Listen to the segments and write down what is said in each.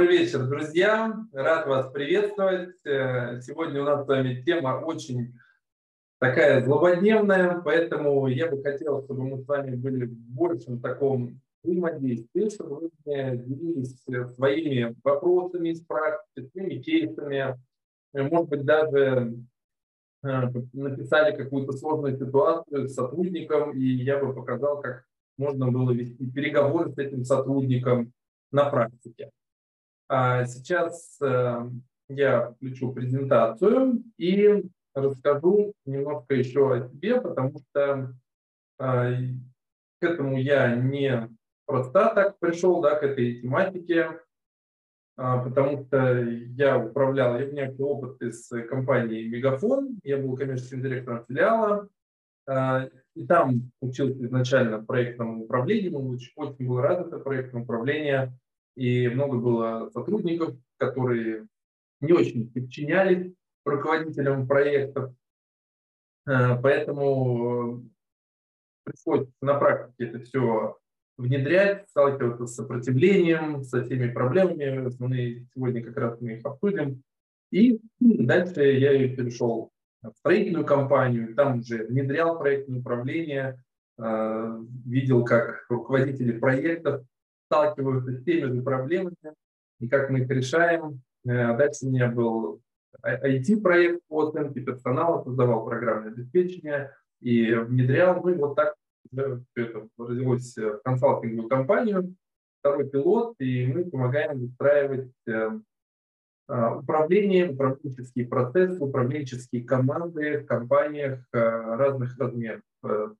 Добрый вечер, друзья. Рад вас приветствовать. Э, сегодня у нас с вами тема очень такая злободневная, поэтому я бы хотел, чтобы мы с вами были в большем таком взаимодействии, чтобы вы делились своими вопросами из практики, своими кейсами, э, может быть, даже э, написали какую-то сложную ситуацию с сотрудником, и я бы показал, как можно было вести переговоры с этим сотрудником на практике. А сейчас э, я включу презентацию и расскажу немножко еще о себе, потому что э, к этому я не просто так пришел, да, к этой тематике, а, потому что я управлял, я меня был опыт из компании Мегафон, я был коммерческим директором филиала, а, и там учился изначально проектному управлению, очень, очень было развито проектное управление, и много было сотрудников, которые не очень подчинялись руководителям проектов. Э, поэтому приходится на практике это все внедрять, сталкиваться с сопротивлением, со всеми проблемами. Основные сегодня как раз мы их обсудим. И дальше я перешел в строительную компанию, там уже внедрял проектное управление, э, видел, как руководители проектов сталкиваются с теми же проблемами и как мы их решаем. Э, дальше у меня был IT-проект по оценке персонала, создавал программное обеспечение и внедрял. Ну и вот так да, это развелось в консалтинговую компанию, второй пилот, и мы помогаем выстраивать э, а, управление, управленческие процессы, управленческие команды в компаниях э, разных размеров.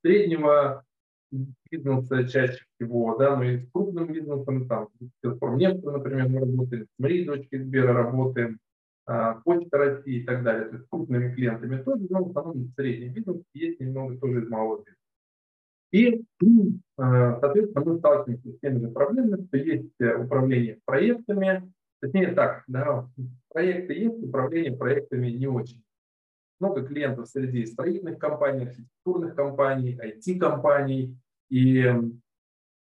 Среднего бизнеса чаще всего, да, но и с крупным бизнесом, там, Газпромнефть, например, мы работаем, с Марией, дочкой Сбера, работаем, а, Почта России и так далее, то есть с крупными клиентами тоже, но в основном средний бизнес, есть немного тоже из малого бизнеса. И, а, соответственно, мы сталкиваемся с теми же проблемами, что есть э, управление проектами, точнее так, да, проекты есть, управление проектами не очень много клиентов среди строительных компаний, архитектурных компаний, IT-компаний. И,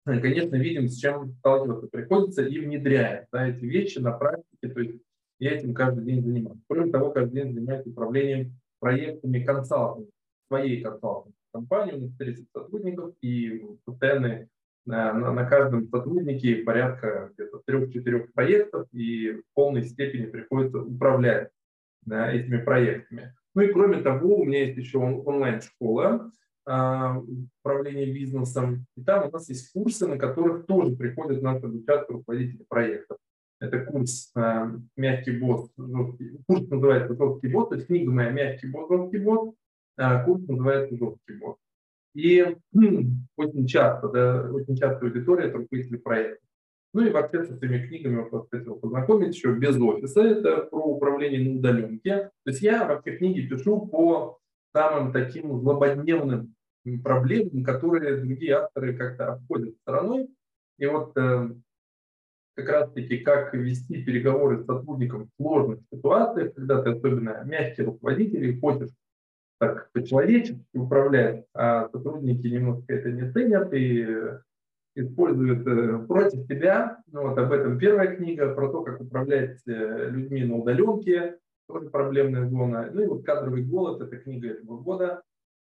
конечно, видим, с чем сталкиваться приходится и внедряем да, эти вещи на практике. То есть я этим каждый день занимаюсь. Кроме того, каждый день занимаюсь управлением проектами консалтинга, своей консалтинг компании, у нас 30 сотрудников и постоянные на, на, на каждом сотруднике порядка где-то трех-четырех проектов, и в полной степени приходится управлять да, этими проектами. Ну и кроме того, у меня есть еще онлайн-школа а, управления бизнесом. И там у нас есть курсы, на которых тоже приходят наши обучаться руководители проектов. Это курс э, «Мягкий бот», курс называется «Жесткий бот», то есть книга моя «Мягкий бот», «Жесткий бот», а курс называется «Жесткий бот». И очень часто, да, очень часто аудитория – это руководители проектов. Ну и вообще с этими книгами вот хотел познакомить еще без офиса. Это про управление на удаленке. То есть я вообще книги пишу по самым таким злободневным проблемам, которые другие авторы как-то обходят стороной. И вот э, как раз-таки как вести переговоры с сотрудником в сложных ситуациях, когда ты особенно мягкий руководитель и хочешь так по-человечески управлять, а сотрудники немножко это не ценят и используют э, против тебя. Ну, вот об этом первая книга, про то, как управлять э, людьми на удаленке, тоже проблемная зона. Ну и вот «Кадровый голод» – это книга этого года,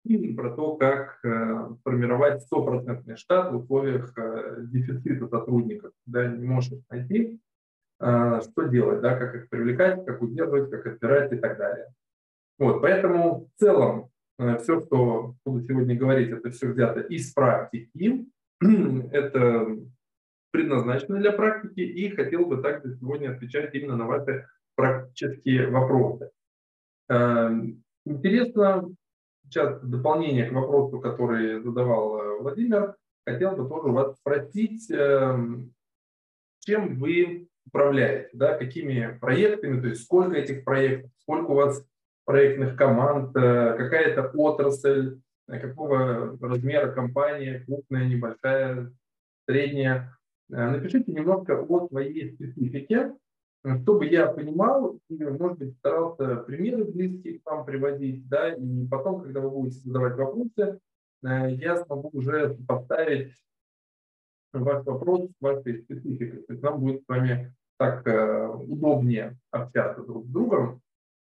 и про то, как э, формировать стопроцентный штат в условиях дефицита сотрудников. Да, не можешь найти, что делать, да, как их привлекать, как удерживать, как отбирать и так далее. Вот, поэтому в целом все, что буду сегодня говорить, это все взято из практики, это предназначено для практики, и хотел бы также сегодня отвечать именно на ваши практические вопросы. Эм, интересно, сейчас дополнение к вопросу, который задавал э, Владимир, хотел бы тоже вас спросить, эм, чем вы управляете, да, какими проектами, то есть сколько этих проектов, сколько у вас проектных команд, э, какая-то отрасль, какого размера компания, крупная, небольшая, средняя. Э, напишите немножко о своей специфике, чтобы я понимал и, может быть, старался примеры близкие к вам приводить, да, и потом, когда вы будете задавать вопросы, э, я смогу уже поставить ваш вопрос с вашей спецификой. То есть нам будет с вами так э, удобнее общаться друг с другом.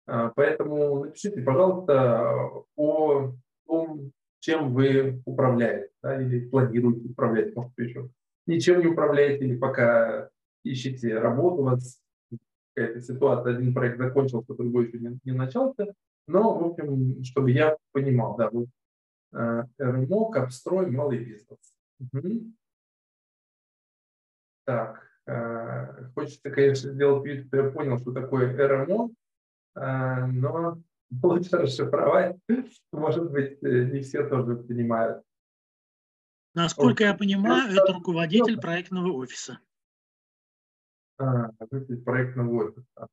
Э, поэтому напишите, пожалуйста, о том, чем вы управляете, да, или планируете управлять, может, еще ничем не управляете, или пока ищете работу, у вас какая-то ситуация, один проект закончился, другой еще не, не начался. Но, в общем, чтобы я понимал, да, вот э, РМО, Капстрой, малый бизнес. Угу. Так, э, хочется, конечно, сделать вид, что я понял, что такое РМО, э, но лучше расшифровать. Может быть, э, не все тоже понимают. Насколько я понимаю, это руководитель проектного офиса. А, руководитель проектного офиса.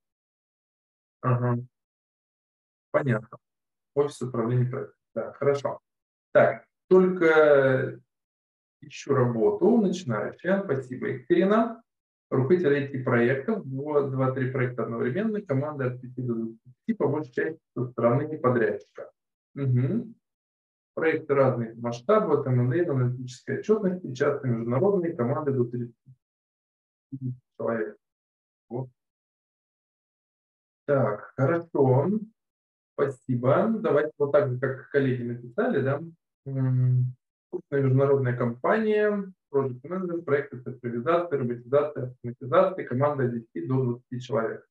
Ага. Понятно. Офис управления проектом. Да, хорошо. Так, только ищу работу, начинающая. Спасибо, Екатерина. Руководитель IT-проектов, 2-3 проекта одновременно, команда от 5 до 20, по большей части со стороны подрядчика. Угу. Проекты разных масштабов, МНД, аналитической отчетности, часто международные, команды до 30 человек. Вот. Так, хорошо. Спасибо. Давайте вот так же, как коллеги написали, да. Крупная международная компания, Project Management, проекты цифровизации, роботизации, автоматизации, команда 10 до 20 человек.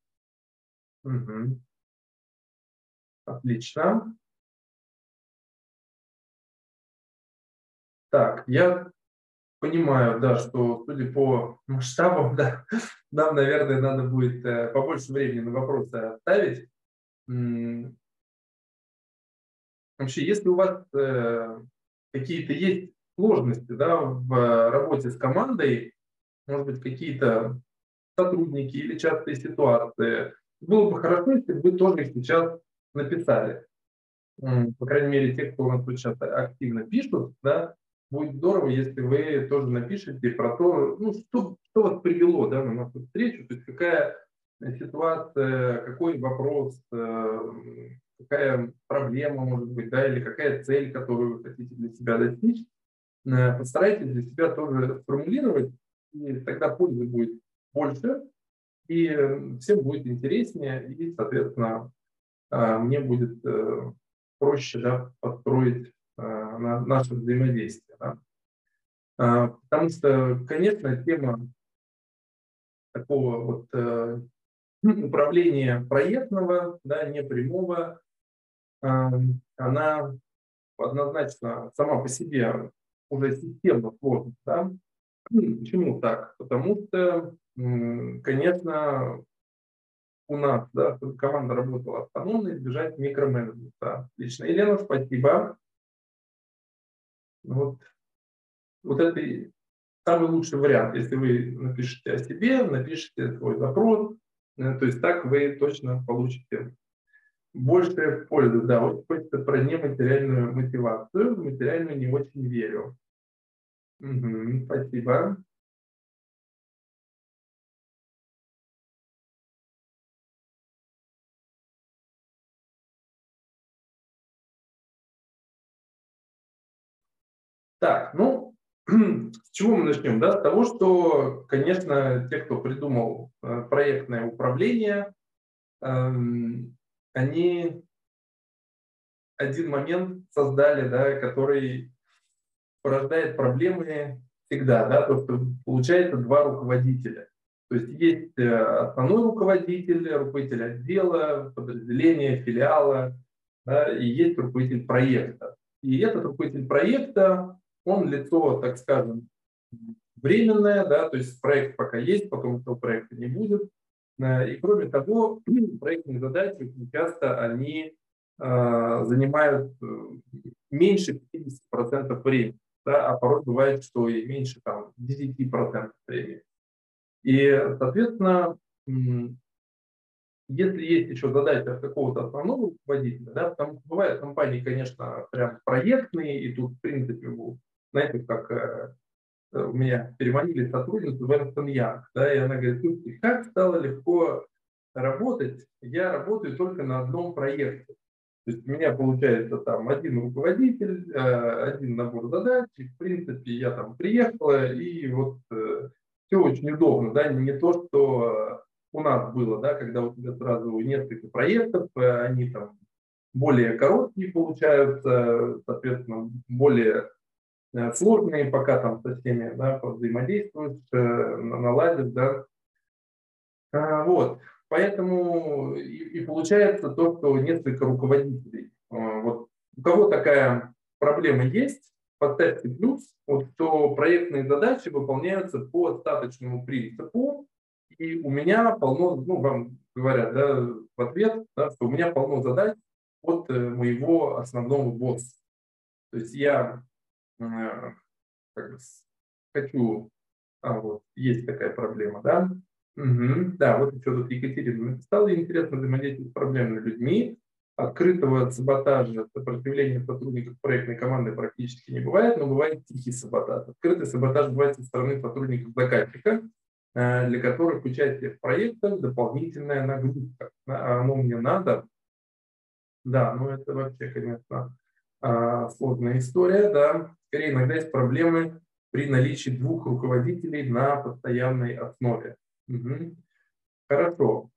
Угу. Отлично. Так, я понимаю, да, что судя по масштабам, да, нам, наверное, надо будет э, побольше времени на вопросы оставить. Вообще, если у вас э, какие-то есть сложности да, в работе с командой, может быть, какие-то сотрудники или частые ситуации, было бы хорошо, если бы вы тоже их сейчас написали. По крайней мере, те, кто у нас сейчас активно пишут, да, будет здорово, если вы тоже напишите про то, ну, что, что вас привело да, на нашу встречу, то есть какая ситуация, какой вопрос, э, какая проблема может быть, да, или какая цель, которую вы хотите для себя достичь, э, постарайтесь для себя тоже сформулировать, и тогда пользы будет больше, и всем будет интереснее, и, соответственно, э, мне будет проще да, построить наше взаимодействие. Да. Потому что, конечно, тема такого вот управления проектного, да, непрямого, она однозначно сама по себе уже системно сложна. Да? Почему так? Потому что, конечно, у нас да, команда работала автономно, избежать микроменеджмента. Отлично. Елена, спасибо. Вот, вот это самый лучший вариант. Если вы напишите о себе, напишите свой запрос, э, то есть так вы точно получите большая польза, да, вот хочется про нематериальную мотивацию, в материальную не очень верю. Угу, спасибо. Так, ну, с чего мы начнем? Да? С того, что, конечно, те, кто придумал э, проектное управление, эм, они один момент создали, да, который порождает проблемы всегда, да, то, что получается два руководителя. То есть есть э, основной руководитель, руководитель отдела, подразделения, филиала, да, и есть руководитель проекта. И этот руководитель проекта, он лицо, так скажем, временное, да, то есть проект пока есть, потом этого проекта не будет. Э, и кроме того, проектные задачи часто они э, занимают э, меньше 50% времени, да, а порой бывает, что и меньше там, 10% времени. И, соответственно, если есть еще задача какого-то основного руководителя, да, потому что бывают компании, конечно, прям проектные, и тут, в принципе, знаете, как у меня переманили сотрудницу в Эрнстон Янг, да, и она говорит, слушайте, как стало легко работать, я работаю только на одном проекте. То есть у меня получается там один руководитель, э, один набор задач, и в принципе я там приехала, и вот э, все очень удобно, да, не то, что у нас было, да, когда у тебя сразу несколько проектов, они там более короткие получаются, соответственно, более Э, сложные, пока там со всеми да, взаимодействуешь, э, наладишь, да. А, вот, поэтому и, и получается то, что несколько руководителей. А, вот у кого такая проблема есть, поставьте плюс, вот, что проектные задачи выполняются по остаточному принципу, и у меня полно, ну, вам говорят, да, в ответ, да, что у меня полно задач от э, моего основного босса. То есть я Э, хочу, а вот есть такая проблема, да? Угу, да, вот еще тут Екатерина написала, интересно взаимодействовать с проблемными людьми, открытого саботажа, сопротивления сотрудников проектной команды практически не бывает, но бывает тихий саботаж. Открытый саботаж бывает со стороны сотрудников заказчика, э, для которых участие в проектах дополнительная нагрузка. А оно мне надо. Да, ну это вообще, конечно, а, сложная история, да. Скорее, иногда есть проблемы при наличии двух руководителей на постоянной основе. Угу. Хорошо.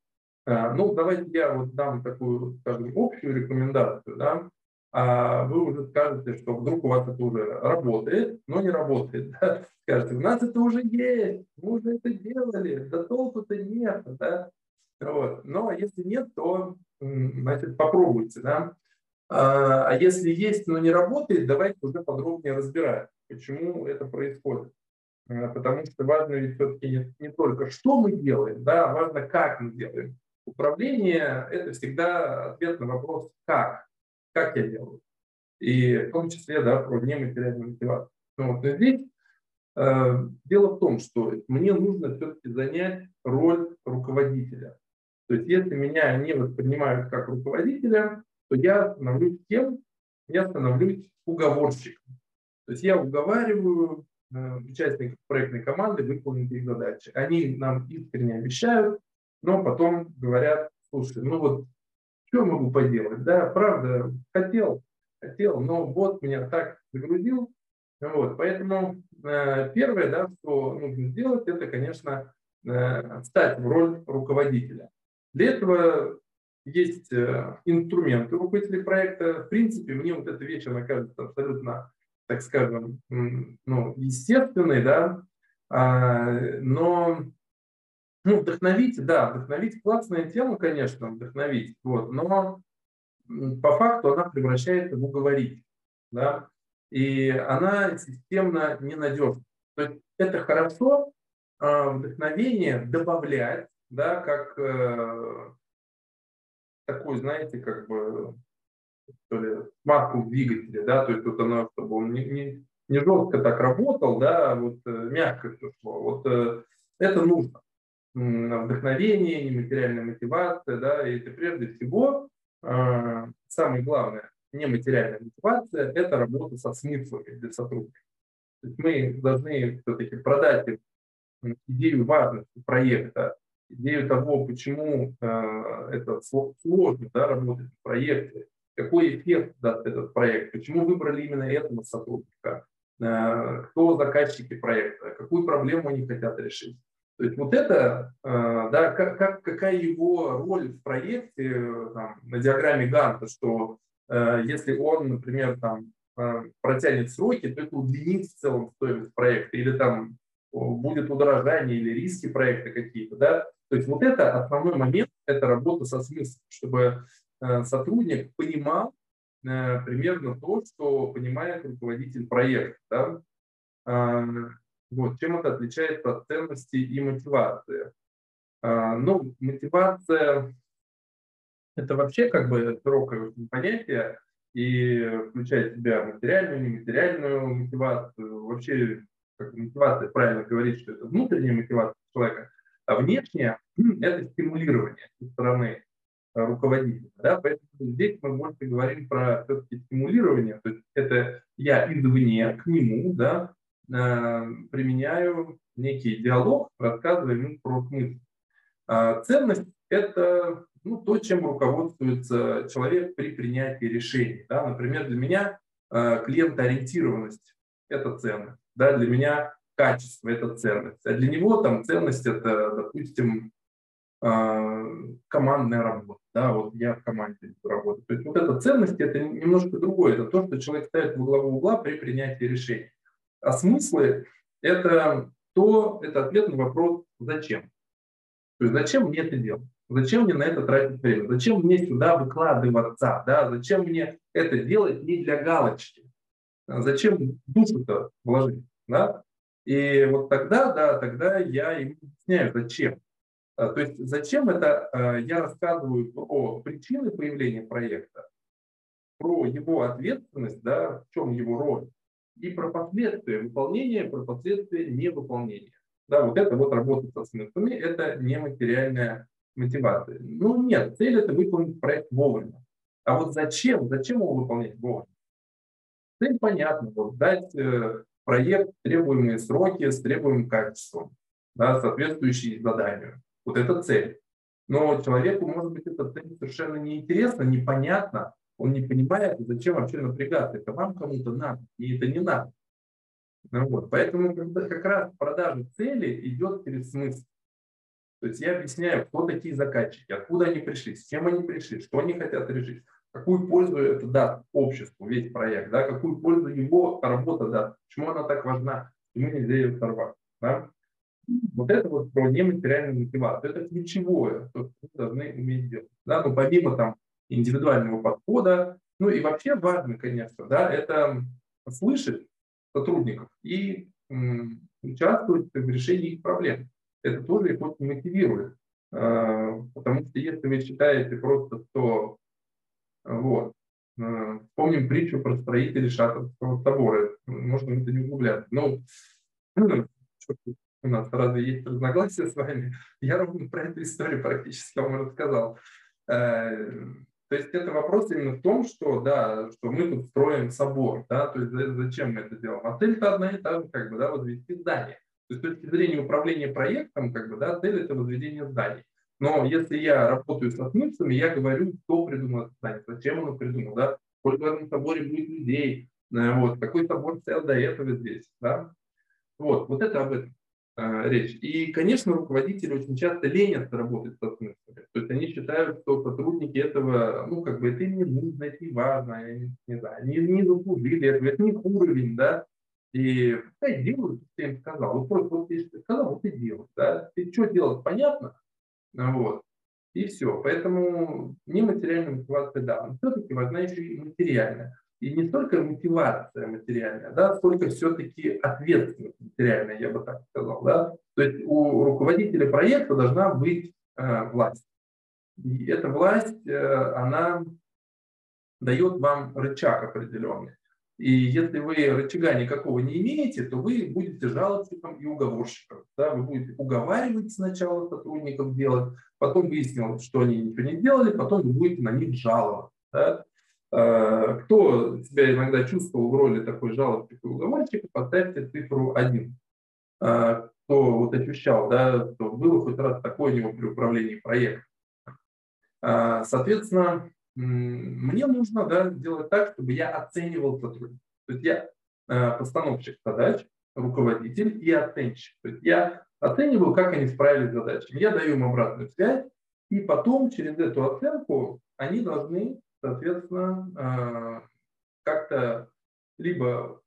А, ну, давайте я вот дам такую, скажем, общую рекомендацию, да. А вы уже скажете, что вдруг у вас это уже работает, но не работает. Да? Скажете, у нас это уже есть, мы уже это делали, да толку-то нет. Да? Вот. Но если нет, то значит, попробуйте. Да? А, а если есть, но не работает, давайте уже подробнее разбирать, почему это происходит. А, потому что важно ведь все-таки не, не только, что мы делаем, да, а важно, как мы делаем. Управление – это всегда ответ на вопрос «как?», «как я делаю?». И в том числе да, про нематериальную мотивацию. Ну, вот, здесь э, дело в том, что мне нужно все-таки занять роль руководителя. То есть если меня не воспринимают как руководителя, то я становлюсь кем? Я становлюсь уговорщиком. То есть я уговариваю э, участников проектной команды выполнить их задачи. Они нам искренне обещают, но потом говорят, слушай, ну вот что могу поделать? Да, правда, хотел, хотел, но вот меня так загрузил. Вот, поэтому э, первое, да, что нужно сделать, это, конечно, э, встать в роль руководителя. Для этого есть э, инструменты руководителей проекта. В принципе, мне вот эта вещь, она кажется абсолютно, так скажем, ну, естественной, да, а, но ну, вдохновить, да, вдохновить классная тема, конечно, вдохновить, вот, но по факту она превращается в уговорить, да, и она системно ненадежна. То есть это хорошо, а, вдохновение добавлять, да, как такой, знаете, как бы что ли, смазку в двигателе, да, то есть вот оно, чтобы он не, не, не жестко так работал, да, а вот э, мягко все шло. Вот э, это нужно. Вдохновение, нематериальная мотивация, да, и это прежде всего э, самое главное, нематериальная мотивация – это работа со смыслами для сотрудников. То есть мы должны все-таки продать им идею важности проекта, идею того, почему э, это сложно да, работать в проекте, какой эффект даст этот проект, почему выбрали именно этого сотрудника, э, кто заказчики проекта, какую проблему они хотят решить. То есть вот это, э, да, как, как, какая его роль в проекте там, на диаграмме Ганта, что если он, например, там, протянет сроки, то это удлинит в целом стоимость проекта, или там будет удорожание или риски проекта какие-то, да, то есть вот это основной момент, это работа со смыслом, чтобы э, сотрудник понимал э, примерно то, что понимает руководитель проекта. Да? А, вот, чем это отличается от ценности и мотивации? А, ну, мотивация – это вообще как бы широкое понятие и включает в себя материальную, нематериальную мотивацию. Вообще, как мотивация правильно говорить, что это внутренняя мотивация человека – а внешнее – это стимулирование со стороны э, руководителя. Да? Поэтому здесь мы больше говорим про все-таки стимулирование, то есть это я извне к нему да, э, применяю некий диалог, рассказывая ему про смысл. А ценность – это ну, то, чем руководствуется человек при принятии решений. Да? Например, для меня клиентоориентированность – это ценность. Да? Для меня качество, это ценность. А для него там ценность это, допустим, а, командная работа. Да, вот я в команде работаю. То есть вот эта ценность это немножко другое. Это то, что человек ставит в главу угла при принятии решений. А смыслы это то, это ответ на вопрос «зачем?». То есть зачем мне это делать? Зачем мне на это тратить время? Зачем мне сюда выкладываться? Да? Зачем мне это делать не для галочки? Зачем душу-то вложить? Да? И вот тогда, да, тогда я ему объясняю, зачем. А, то есть зачем это а, я рассказываю про причины появления проекта, про его ответственность, да, в чем его роль, и про последствия выполнения, про последствия невыполнения. Да, вот это вот работа со смыслами, это нематериальная мотивация. Ну нет, цель это выполнить проект вовремя. А вот зачем, зачем его выполнять вовремя? Цель понятна, вот дать э, проект требуемые сроки с требуемым качеством, да, соответствующие заданию. Вот это цель. Но человеку, может быть, эта цель совершенно неинтересна, непонятна, он не понимает, зачем вообще напрягаться. Это вам кому-то надо, и это не надо. Ну, вот. Поэтому когда как раз продажа цели идет через смысл. То есть я объясняю, кто такие заказчики, откуда они пришли, с чем они пришли, что они хотят решить, какую пользу это даст обществу, весь проект, да, какую пользу его работа даст, почему она так важна, почему нельзя ее сорвать. Да? Вот это вот про нематериальную мотивацию, это ключевое, что вы должны уметь делать. Да? Ну, помимо там индивидуального подхода, ну и вообще важно, конечно, да, это слышать сотрудников и участвовать в решении их проблем. Это тоже их очень мотивирует. А, потому что если вы считаете просто, что вот, а, вспомним притчу про строителей Шатовского собора, можно это не углубляться. Но ну, у нас разве есть разногласия с вами? Я ровно про эту историю практически вам рассказал. Э, то есть это вопрос именно в том, что, да, что мы тут строим собор, да, то есть зачем мы это делаем? Цель-то одна и та же, как бы, да, возвести здание. То есть с точки зрения управления проектом, как бы, да, цель это возведение зданий. Но если я работаю со смыслами, я говорю, кто придумал это здание, зачем оно придумал, да, сколько в этом соборе будет людей, э, вот, какой собор стоял до этого здесь, да. Вот, вот это об этом. А, речь. И, конечно, руководители очень часто ленятся работать со смыслами. То есть они считают, что сотрудники этого, ну, как бы это им не нужно, это не важно, они, не знаю, они не заслужили этого, это не уровень, да. И пускай делают, что я им сказал. Вот просто вот ты сказал, вот и делай, да. Ты что делать, понятно? Вот. И все. Поэтому нематериальная мотивация, да, но все-таки важна еще и материальная. И не столько мотивация материальная, да, сколько все-таки ответственность материальная, я бы так сказал. Да? То есть у руководителя проекта должна быть э, власть. И эта власть, э, она дает вам рычаг определенный. И если вы рычага никакого не имеете, то вы будете жалобщиком и уговорщиком. Да? Вы будете уговаривать сначала сотрудников делать, потом выяснилось, что они ничего не делали, потом вы будете на них жаловаться. Да? Э, кто себя иногда чувствовал в роли такой жалобщика и уговорщика, поставьте цифру 1. Э, кто вот ощущал, да, что было хоть раз такое у него при управлении проектом. Э, соответственно, мне нужно да, сделать так, чтобы я оценивал сотрудников. То есть я постановщик задач, руководитель и оценщик. То есть я оцениваю, как они справились с задачами. Я даю им обратную связь, и потом через эту оценку они должны соответственно, а, как-то либо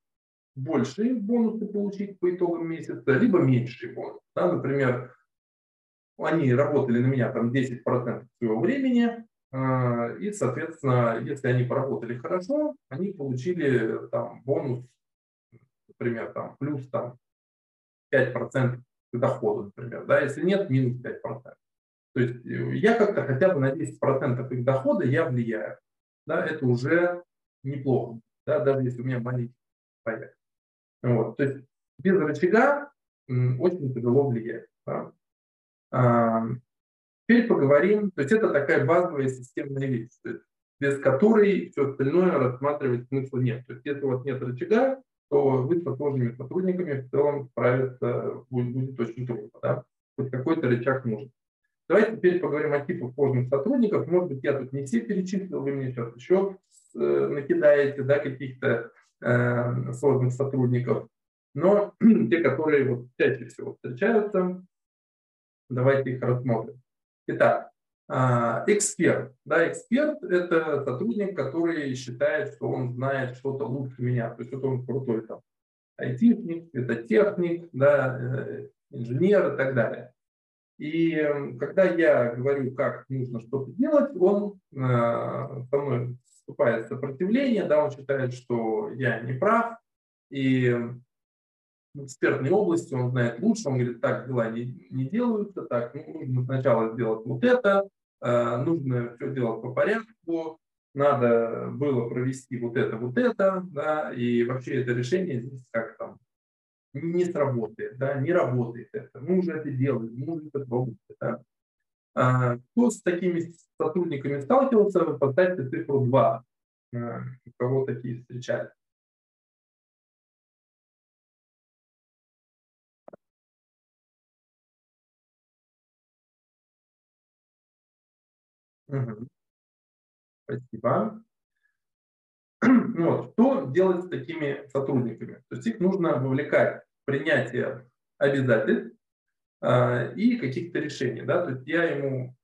большие бонусы получить по итогам месяца, либо меньшие бонусы. Да, например, они работали на меня там 10% своего времени, и, соответственно, если они поработали хорошо, они получили там бонус, например, там плюс там 5% к доходу, например. Да? Если нет, минус 5%. То есть э, я как-то хотя бы на 10% их дохода я влияю. Да, это уже неплохо, да, даже если у меня маленький проект. Вот, то есть без рычага очень тяжело влиять. Да. Теперь поговорим, то есть это такая базовая системная вещь, то есть без которой все остальное рассматривать смысла нет. То есть если у вас нет рычага, то вы со сложными сотрудниками в целом справиться будет, будет очень трудно. Да? Хоть какой-то рычаг нужен. Давайте теперь поговорим о типах сложных сотрудников. Может быть, я тут не все перечислил, вы мне сейчас еще э, накидаете да, каких-то э, сложных сотрудников. но те, которые вот чаще всего встречаются, давайте их рассмотрим. Итак, а, эксперт. Да, эксперт – это сотрудник, который считает, что он знает что-то лучше меня. То есть вот он крутой там айтишник, это техник, да, э, инженер и так далее. И эм, когда я говорю, как нужно что-то делать, он э, со мной вступает в сопротивление, да, он считает, что я не прав, и в экспертной области он знает лучше, он говорит, так дела не, не делаются, так, ну, нужно сначала сделать вот это, э, нужно все делать по порядку, надо было провести вот это, вот это, да, и вообще это решение здесь как там не сработает, да, не работает это. Мы уже это делаем, мы уже это пробуем. Да. А, кто с такими сотрудниками сталкивался, поставьте цифру 2. А, у кого такие встречались. Угу. Спасибо. Ну вот. Что делать с такими сотрудниками? То есть их нужно вовлекать в принятие обязательств э, и каких-то решений. Да? То есть я ему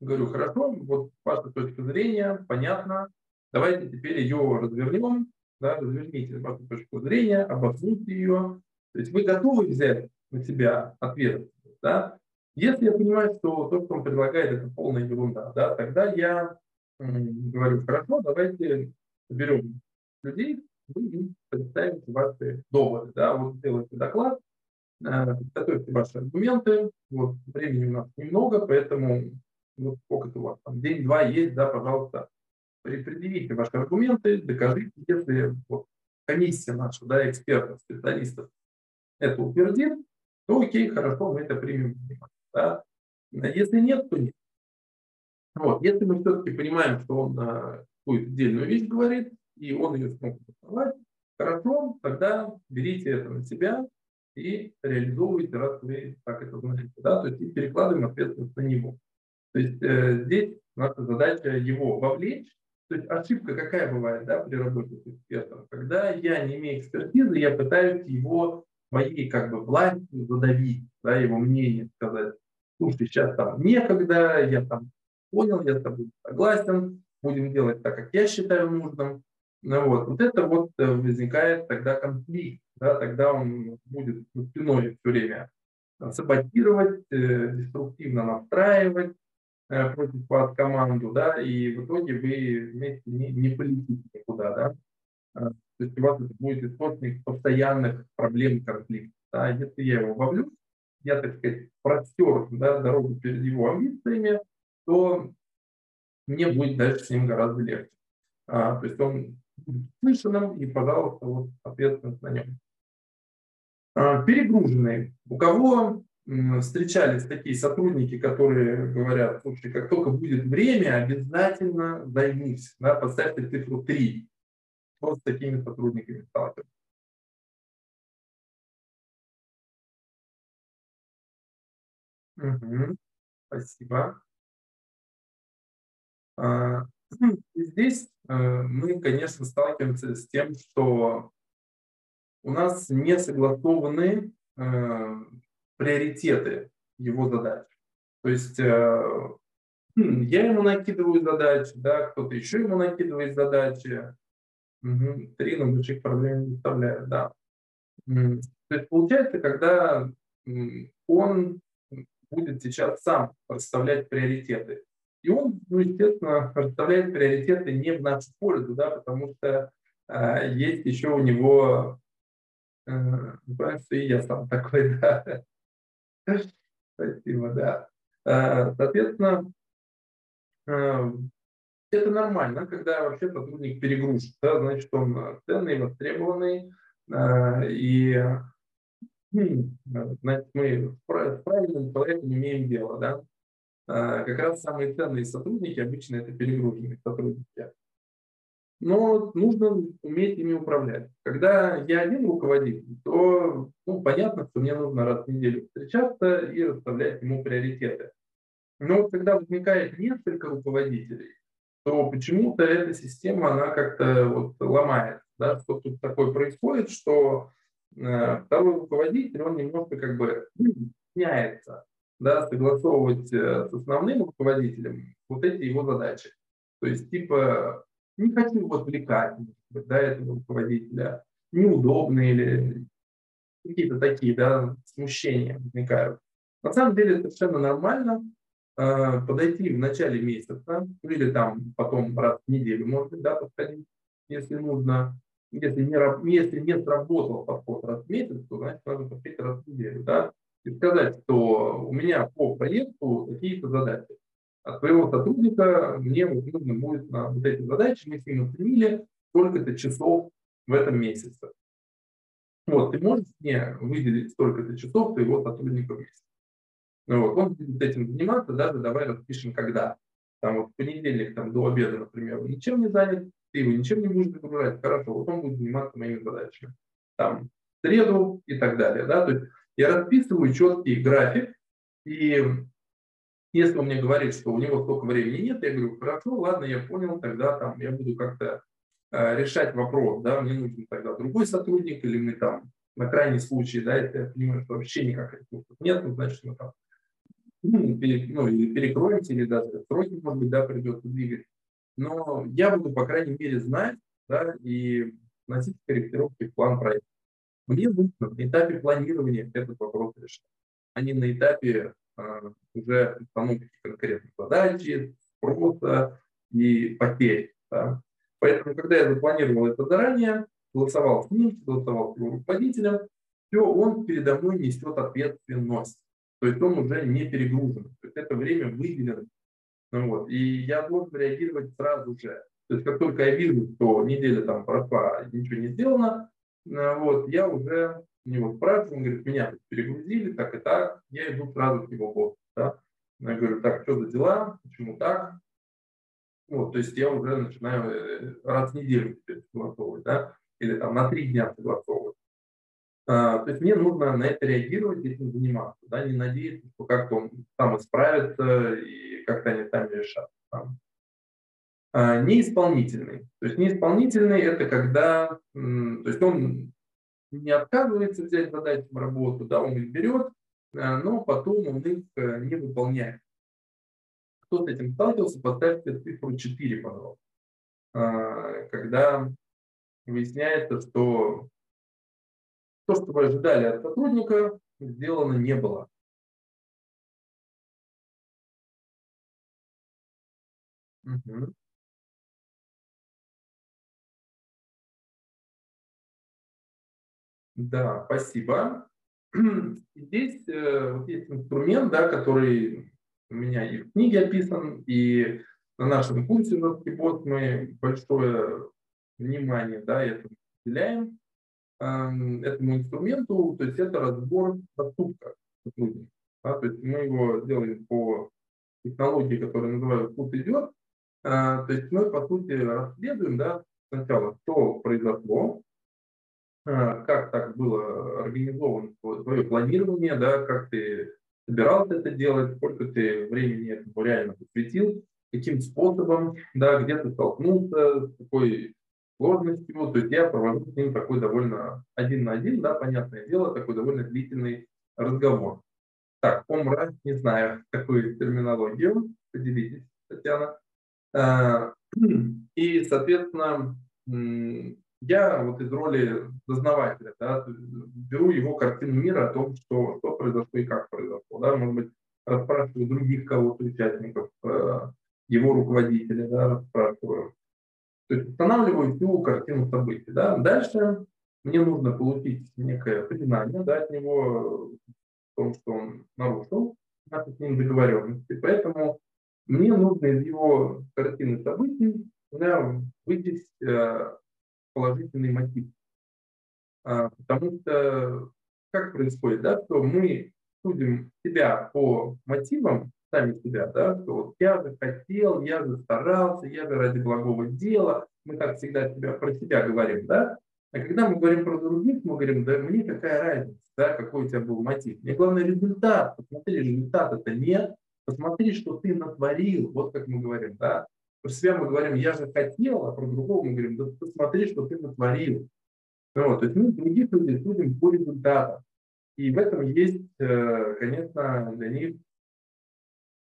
говорю, хорошо, вот ваша точка зрения, понятно, давайте теперь ее развернем, да, разверните вашу точку зрения, обоснуйте ее. То есть вы готовы взять на себя ответственность. Да? Если я понимаю, что то, что он предлагает, это полная ерунда, да, тогда я говорю, хорошо, давайте берем людей, вы им представите ваши доводы. Да? Вот сделайте доклад, э, готовьте ваши аргументы. Вот, времени у нас немного, поэтому вот сколько у вас там, день-два есть, да, пожалуйста, предъявите ваши аргументы, докажите, если вот, комиссия наша, да, экспертов, специалистов это утвердит, то окей, хорошо, мы это примем. Да? Если нет, то нет. Вот. Если мы все-таки понимаем, что он а, какую-то отдельную вещь говорит, и он ее смог доставать, хорошо, тогда берите это на себя и реализовывайте, раз вы так это знаете. Да? То есть и перекладываем ответственность на него. То есть э, здесь наша задача его вовлечь. То есть ошибка какая бывает да, при работе с экспертом? Когда я не имею экспертизы, я пытаюсь его своей как бы властью задавить, да, его мнение сказать. Слушай, сейчас там некогда, я там понял, я с тобой согласен, будем делать так, как я считаю нужным. Ну, вот. вот это вот э, возникает тогда конфликт, да, тогда он будет спиной все время саботировать, э, деструктивно настраивать э, против вас команду, да, и в итоге вы вместе не, не полетите никуда, да. То есть у вас это будет источник постоянных проблем конфликта. Да. Если я его вовлю, я, так сказать, простер да, дорогу перед его амбициями, то мне будет дальше с ним гораздо легче. А, то есть он будет слышанным, и, пожалуйста, вот ответственность на нем. А, перегруженные. У кого встречались такие сотрудники, которые говорят, слушай, как только будет время, обязательно займусь. Да, поставьте цифру 3. Кто с такими сотрудниками сталкивается? Угу. Спасибо. А, здесь э, мы, конечно, сталкиваемся с тем, что у нас не согласованы э, приоритеты его задач. То есть э, хм, я ему накидываю задачи, да, кто-то еще ему накидывает задачи. Угу. Три, больших проблем не составляют, да. То есть получается, когда он будет сейчас сам расставлять приоритеты. И он, ну, естественно, расставляет приоритеты не в нашу пользу, да, потому что э, есть еще у него, э, что и я сам такой, да. Спасибо, да. Э, соответственно, э, это нормально, когда вообще сотрудник перегружен, да, значит, он ценный, востребованный, э, и значит, мы с правильным человеком имеем дело, да. А, как раз самые ценные сотрудники обычно это перегруженные сотрудники. Но нужно уметь ими управлять. Когда я один руководитель, то ну, понятно, что мне нужно раз в неделю встречаться и расставлять ему приоритеты. Но когда возникает несколько руководителей, то почему-то эта система, она как-то вот ломается. Да? Что тут такое происходит, что э, второй руководитель, он немножко как бы меняется, да, согласовывать э, с основным руководителем вот эти его задачи. То есть, типа, не хочу его отвлекать, да, этого руководителя, неудобно или какие-то такие, да, смущения возникают. На самом деле совершенно нормально э, подойти в начале месяца или там потом раз в неделю, может быть, да, подходить, если нужно. Если не, если не сработал подход раз в месяц, то значит надо подходить раз в неделю, да, и сказать, что у меня по проекту какие-то задачи. От своего сотрудника мне нужно будет на вот эти задачи, мы с ним оценили сколько-то часов в этом месяце. Вот, ты можешь мне выделить столько-то часов твоего сотрудника в месяц. Ну, вот, он будет этим заниматься, даже давай распишем, когда. Там вот в понедельник там, до обеда, например, ничем не занят, ты его ничем не будешь загружать, хорошо, вот он будет заниматься моими задачами. Там, среду и так далее. Да? То есть я расписываю четкий график, и если он мне говорит, что у него столько времени нет, я говорю, хорошо, ладно, я понял, тогда там я буду как-то э, решать вопрос, да, мне нужен тогда другой сотрудник, или мы там на крайний случай, да, если я понимаю, что вообще никак ресурсов нет, ну, значит, мы там ну, пере, ну, или перекроемся, или даже сроки, может быть, да, придется двигать. Но я буду, по крайней мере, знать, да, и вносить корректировки в план проекта. Мне нужно на этапе планирования этот вопрос решать, а не на этапе а, уже установки конкретных задач, спроса и потерь. Да. Поэтому, когда я запланировал это заранее, голосовал с ним, голосовал с его руководителем, все, он передо мной несет ответственность. То есть он уже не перегружен. То есть это время выделено. Ну, вот. И я должен реагировать сразу же. То есть как только я вижу, что неделя там прошла, ничего не сделано, э, вот, я уже него спрашиваю, он говорит, меня перегрузили, так и так, я иду сразу к его боссу. Да? Я говорю, так, что за дела, почему так? Вот, то есть я уже начинаю э, раз в неделю согласовывать, да, или там на три дня согласовывать. А, то есть мне нужно на это реагировать, этим заниматься, да, не надеяться, что как-то сам исправится и как-то они сами решат. Да. А, неисполнительный. То есть неисполнительный – это когда, то есть он не отказывается взять задачи в работу, да, он их берет, а, но потом он их э, не выполняет. Кто с этим сталкивался, поставьте цифру 4, пожалуйста. Когда выясняется, что то, что вы ожидали от сотрудника, сделано не было. Угу. Да, спасибо. Здесь э, вот есть инструмент, да, который у меня и в книге описан, и на нашем курсе «Жесткий бот» мы большое внимание да, этому уделяем этому инструменту, то есть это разбор поступка сотрудника. Да, то есть мы его делаем по технологии, которая называется «Пут идет». А, то есть мы, по сути, расследуем да, сначала, что произошло, а, как так было организовано твое планирование, да, как ты собирался это делать, сколько ты времени этому реально посвятил, каким способом, да, где ты столкнулся, с какой сложностью. То есть я провожу с ним такой довольно один на один, да, понятное дело, такой довольно длительный разговор. Так, омра, не знаю такую терминологию, поделитесь, Татьяна. А, и, соответственно, я вот из роли дознавателя да, беру его картину мира о том, что, что произошло и как произошло. Да, может быть, расспрашиваю других кого-то участников, э, его руководителя, да, расспрашиваю. То есть устанавливаю всю картину событий. Да. Дальше мне нужно получить некое признание да, от него в том, что он нарушил наши с ним договоренности. Поэтому мне нужно из его картины событий да, вычесть э, положительный мотив. А, потому что как происходит, да, что мы судим себя по мотивам, сами себя, да, что вот я же хотел, я же старался, я же ради благого дела, мы так всегда себя, про себя говорим, да, а когда мы говорим про других, мы говорим, да мне какая разница, да, какой у тебя был мотив. Мне главное результат, посмотри, результат это нет, посмотри, что ты натворил, вот как мы говорим, да. Про себя мы говорим, я же хотел, а про другого мы говорим, да посмотри, что ты натворил. Вот, то есть мы других людей судим по результатам. И в этом есть, э, конечно, для них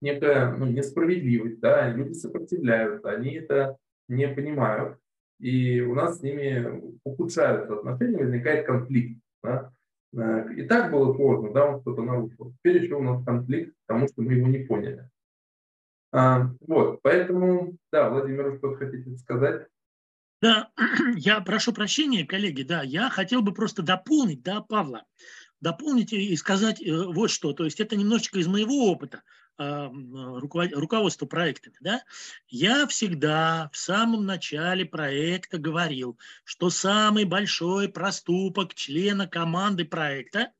некая ну, несправедливость. Да? Люди сопротивляются, они это не понимают. И у нас с ними ухудшаются отношения, возникает конфликт. Да? Э, и так было сложно, да, он что-то нарушил. Теперь еще у нас конфликт, потому что мы его не поняли. А, вот, поэтому, да, Владимир, что хотите сказать? Да, я прошу прощения, коллеги, да, я хотел бы просто дополнить, да, Павла, дополнить и сказать э, вот что, то есть это немножечко из моего опыта э, руководства проектами, да, я всегда в самом начале проекта говорил, что самый большой проступок члена команды проекта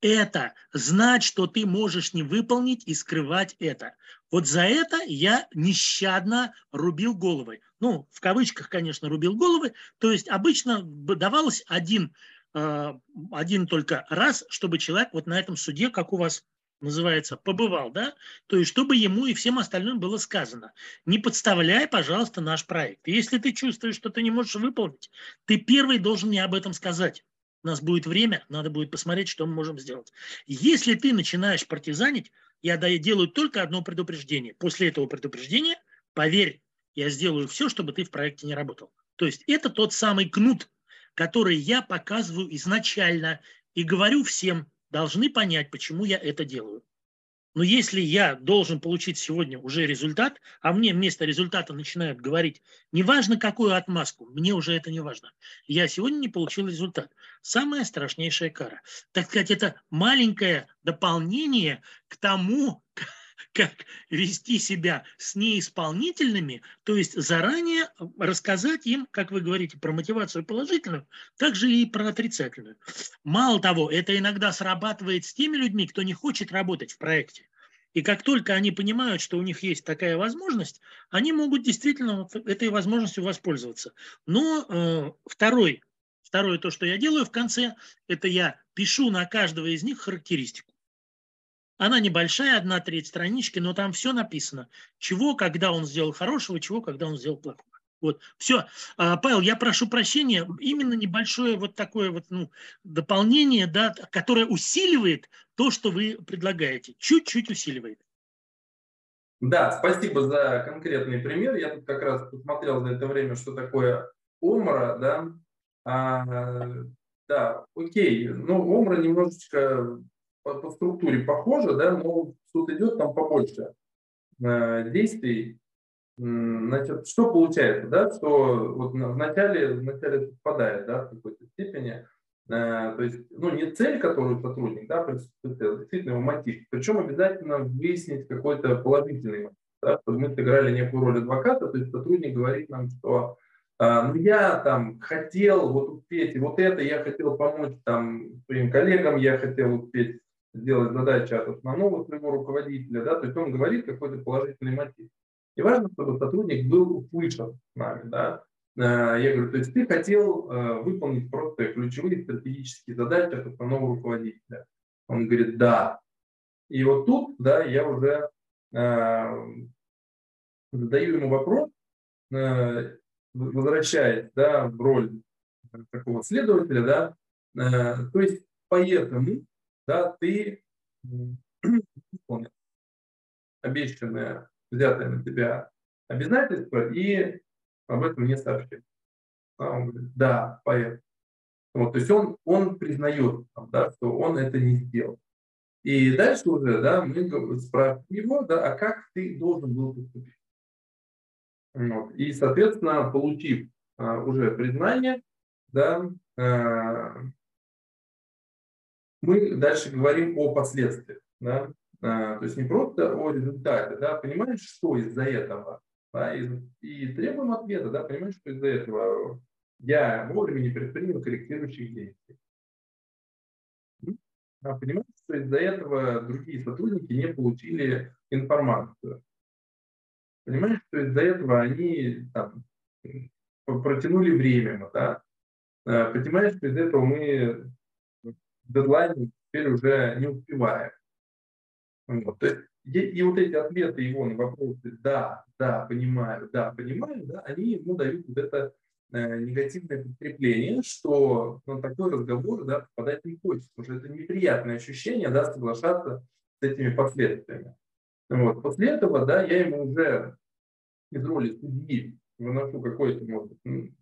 это знать, что ты можешь не выполнить и скрывать это. Вот за это я нещадно рубил головы. Ну, в кавычках, конечно, рубил головы. То есть обычно давалось один, э, один только раз, чтобы человек вот на этом суде, как у вас называется, побывал, да, то есть чтобы ему и всем остальным было сказано, не подставляй, пожалуйста, наш проект. Если ты чувствуешь, что ты не можешь выполнить, ты первый должен мне об этом сказать у нас будет время, надо будет посмотреть, что мы можем сделать. Если ты начинаешь партизанить, я делаю только одно предупреждение. После этого предупреждения, поверь, я сделаю все, чтобы ты в проекте не работал. То есть это тот самый кнут, который я показываю изначально и говорю всем, должны понять, почему я это делаю. Но если я должен получить сегодня уже результат, а мне вместо результата начинают говорить, неважно какую отмазку, мне уже это не важно. Я сегодня не получил результат. Самая страшнейшая кара. Так сказать, это маленькое дополнение к тому, как вести себя с неисполнительными, то есть заранее рассказать им, как вы говорите, про мотивацию положительную, также и про отрицательную. Мало того, это иногда срабатывает с теми людьми, кто не хочет работать в проекте. И как только они понимают, что у них есть такая возможность, они могут действительно этой возможностью воспользоваться. Но э, второй, второе то, что я делаю в конце, это я пишу на каждого из них характеристику. Она небольшая, одна треть странички, но там все написано. Чего, когда он сделал хорошего, чего, когда он сделал плохого. Вот, все. А, Павел, я прошу прощения, именно небольшое вот такое вот ну, дополнение, да, которое усиливает то, что вы предлагаете. Чуть-чуть усиливает. Да, спасибо за конкретный пример. Я тут как раз посмотрел за это время, что такое омра, да. А, да, окей. Ну, омра немножечко по, по структуре похожа, да, но тут идет там побольше э, действий. Значит, что получается, да, что вот в начале, в начале совпадает, да, в какой-то степени, э, то есть, ну, не цель, которую сотрудник, да, преследует, действительно его мотив. Причем обязательно выяснить какой-то положительный мотив, да, чтобы мы сыграли некую роль адвоката, то есть сотрудник говорит нам, что э, ну, я там хотел вот успеть, вот это я хотел помочь там своим коллегам, я хотел успеть сделать задачи от основного своего руководителя, да, то есть он говорит какой-то положительный мотив. И важно, чтобы сотрудник был услышан с нами. Да? Э, я говорю, то есть ты хотел э, выполнить просто ключевые стратегические задачи от основного руководителя. Он говорит, да. И вот тут, да, я уже э, задаю ему вопрос, э, возвращаясь, да, в роль такого следователя, да, э, то есть поэтому, да, ты выполнил обещанное взятое на тебя обязательство и об этом не сообщил. А он говорит, да, поэтому. Вот, то есть он, он признает, да, что он это не сделал. И дальше уже, да, мы спрашиваем его, да, а как ты должен был поступить? Вот. И, соответственно, получив а, уже признание, да, а, мы дальше говорим о последствиях. Да? А, то есть не просто о результате, да, понимаешь, что из-за этого, да, и, и требуем ответа, да, понимаешь, что из-за этого я вовремя не предпринял корректирующих действий. А понимаешь, что из-за этого другие сотрудники не получили информацию. Понимаешь, что из-за этого они там, протянули время, да. А, понимаешь, что из-за этого мы дедлайн теперь уже не успеваем. Вот. И, и вот эти ответы его на вопросы «да», «да, понимаю», «да, понимаю», да, они ему дают вот это э, негативное подкрепление, что на такой разговор да, попадать не хочется, потому что это неприятное ощущение, да, соглашаться с этими последствиями. Вот. После этого, да, я ему уже из роли судьи выношу какое-то, может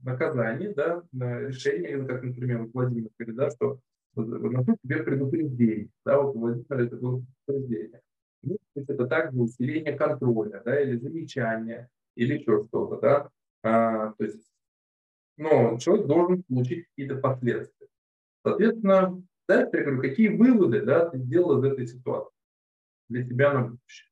наказание, да, решение, как, например, Владимир говорит, да, что выношу тебе предупреждение, да, вот у Владимира это было предупреждение. Ну, то есть это также усиление контроля, да, или замечание, или еще что-то, да. А, то есть, но человек должен получить какие-то последствия. Соответственно, дальше я говорю, какие выводы, да, ты сделал из этой ситуации для себя на будущее.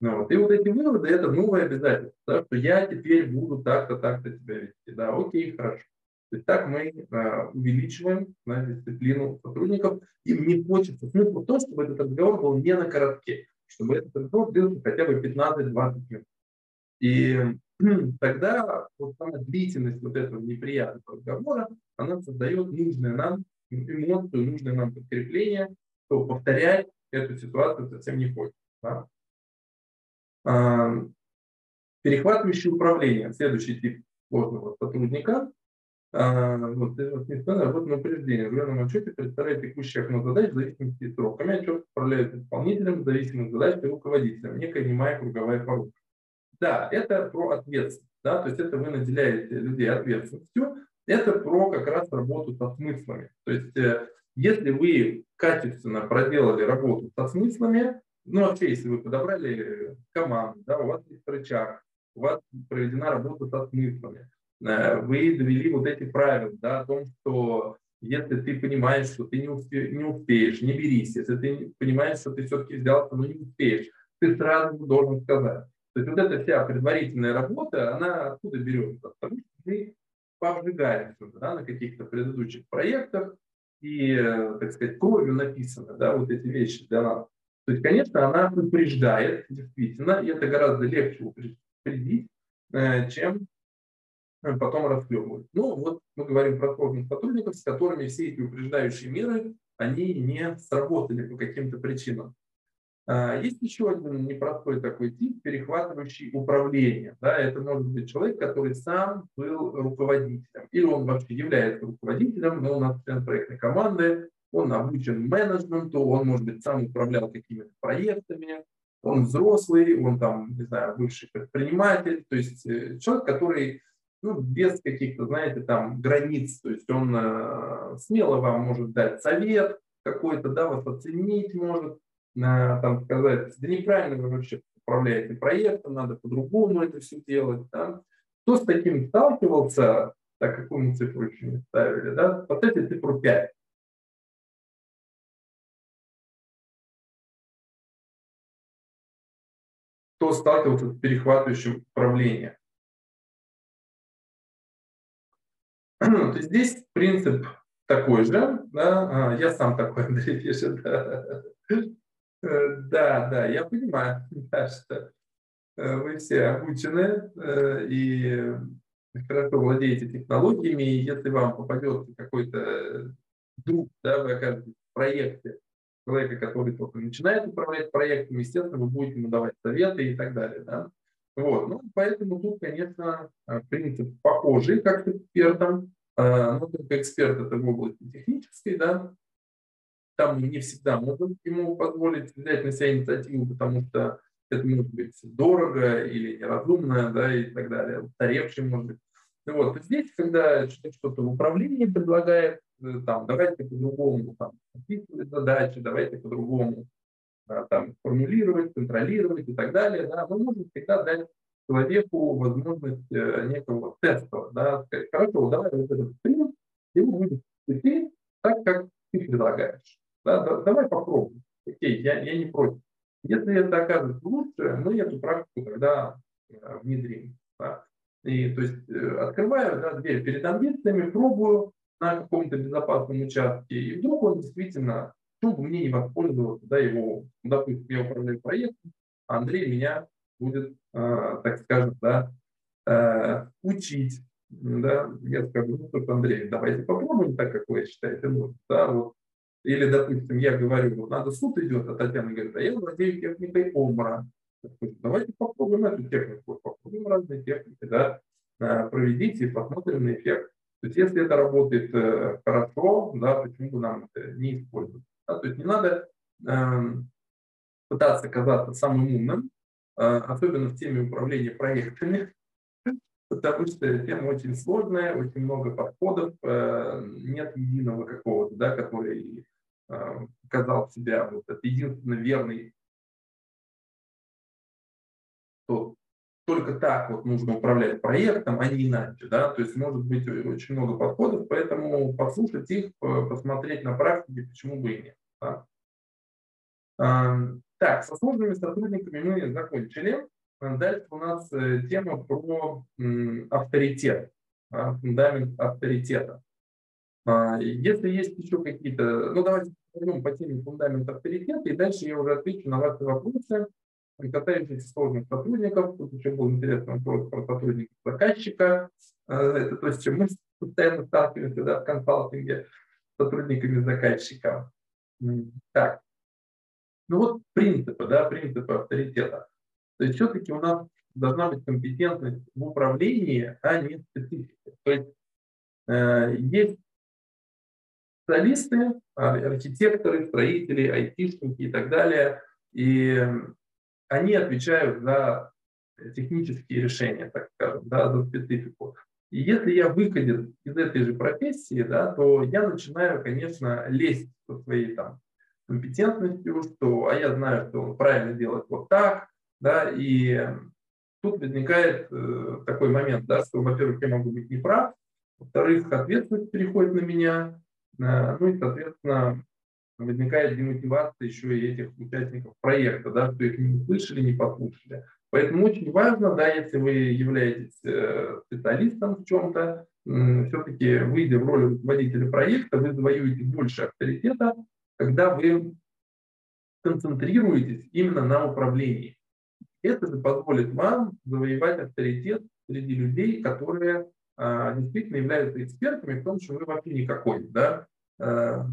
Ну, вот. И вот эти выводы – это новое обязательство, да, что я теперь буду так-то, так-то себя вести. Да, окей, хорошо. То есть так мы э, увеличиваем да, дисциплину сотрудников. Им не хочется. Смысл в том, чтобы этот разговор был не на коротке, чтобы этот разговор длился хотя бы 15-20 минут. И тогда вот сама длительность вот этого неприятного разговора, она создает нужное нам эмоцию, нужное нам подкрепление, что повторять эту ситуацию совсем не хочется. Да? Перехватывающее управление, следующий тип сложного сотрудника. Вот, несмотря на работу на упреждение, в главном отчете представляет текущие окно задач в зависимости от сроками. Отчет управляет исполнителем в зависимости от задач и руководителем, некая немая круговая порука. Да, это про ответственность. Да, то есть это вы наделяете людей ответственностью. Это про как раз работу со смыслами. То есть э, если вы качественно проделали работу со смыслами, ну, вообще, если вы подобрали команду, да, у вас есть рычаг, у вас проведена работа со смыслами, э, вы довели вот эти правила, да, о том, что если ты понимаешь, что ты не, успе, не успеешь, не берись. Если ты понимаешь, что ты все-таки взялся, но не успеешь, ты сразу должен сказать. То есть вот эта вся предварительная работа, она откуда берется? Потому что мы повжигаемся да, на каких-то предыдущих проектах, и, э, так сказать, кровью написаны да, вот эти вещи для нас. То есть, конечно, она упреждает, действительно, и это гораздо легче упредить, э, чем э, потом расхлебывать. Ну, вот мы говорим про сложных сотрудников, с которыми все эти упреждающие меры, они не сработали по каким-то причинам. А, есть еще один непростой такой тип, перехватывающий управление. Да, это может быть человек, который сам был руководителем, или он вообще является руководителем, но у нас член проектной команды, он обучен менеджменту, он, может быть, сам управлял какими-то проектами, он взрослый, он там, не знаю, бывший предприниматель, то есть э, человек, который ну, без каких-то, знаете, там границ, то есть он э, смело вам может дать совет какой-то, да, вас оценить может, э, там сказать, да неправильно вы вообще управляете проектом, надо по-другому это все делать, да. Кто с таким сталкивался, так какую мы цифру еще не ставили, да, поставьте цифру 5. кто сталкивался с перехватывающим управлением. То здесь принцип такой же, да, а, я сам такой, Андрей пишет, да. Э, да, да, я понимаю, да, что э, вы все обучены э, и хорошо владеете технологиями, и если вам попадется какой-то друг, да, вы окажетесь в проекте, человека, который только начинает управлять проектом, естественно, вы будете ему давать советы и так далее. Да? Вот. Ну, поэтому тут, конечно, э, принцип похожий, как экспертом, э, но только эксперт это в области технической, да, там не всегда можно ему позволить взять на себя инициативу, потому что это может быть дорого или неразумно, да, и так далее, устаревший может быть. Вот. Здесь, когда что-то в управлении предлагает, Э, там, давайте по-другому там, задачи, давайте по-другому там, формулировать, контролировать и так далее, да, мы можем всегда дать человеку возможность э, некого теста, да, сказать, хорошо, давай вот этот принцип, вы будете идти так, как ты предлагаешь. Да, да, давай попробуем. Окей, я, я не против. Если это окажется лучше, мы эту практику тогда э, внедрим. Да. И, то есть, открываю да, дверь перед амбициями, пробую, на каком-то безопасном участке, и вдруг он действительно, почему бы мне не воспользоваться да, его, допустим, я управляю проектом, а Андрей меня будет, э, так скажем, да, э, учить. Да, я скажу, ну что, Андрей, давайте попробуем так, как вы считаете нужно. Да, вот. Или, допустим, я говорю, вот надо суд идет, а Татьяна говорит, а я владею техникой ОМРА. Давайте попробуем эту технику, попробуем разные техники, да. проведите и посмотрим на эффект. То есть если это работает хорошо, да, почему бы нам это не использовать? Да? То есть не надо эм, пытаться казаться самым умным, особенно в теме управления проектами, потому что тема очень сложная, очень много подходов, э, нет единого какого-то, да, который э, показал себя, вот это единственно верный, то только так вот нужно управлять проектом, а не иначе, да, то есть может быть очень много подходов, поэтому послушать их, посмотреть на практике, почему бы и нет. Так, со сложными сотрудниками мы закончили. Дальше у нас э, тема про авторитет, фундамент авторитета. А, если есть еще какие-то, ну давайте пойдем по теме фундамент авторитета, и дальше я уже отвечу на ваши вопросы, касающиеся сложных сотрудников. Тут еще был интересный вопрос про сотрудников заказчика. А, это то, с чем мы постоянно сталкиваемся да, в консалтинге с сотрудниками заказчика. Так. Ну вот принципы, да, принципы авторитета. То есть все-таки у нас должна быть компетентность в управлении, а не специфика. То есть э, есть специалисты, а, архитекторы, строители, айтишники и так далее, и они отвечают за технические решения, так скажем, да, за специфику. И если я выходит из этой же профессии, да, то я начинаю, конечно, лезть со своей там компетентностью, что, а я знаю, что он правильно делает вот так, да, и тут возникает э, такой момент, да, что, во-первых, я могу быть неправ, во-вторых, ответственность переходит на меня, э, ну и, соответственно, возникает демотивация еще и этих участников проекта, да, что их не услышали, не послушали. Поэтому очень важно, да, если вы являетесь э, специалистом в чем-то, все-таки выйдя в роль руководителя проекта, вы завоюете больше авторитета, когда вы концентрируетесь именно на управлении. Это же позволит вам завоевать авторитет среди людей, которые а, действительно являются экспертами в том, что вы вообще никакой. Да? А,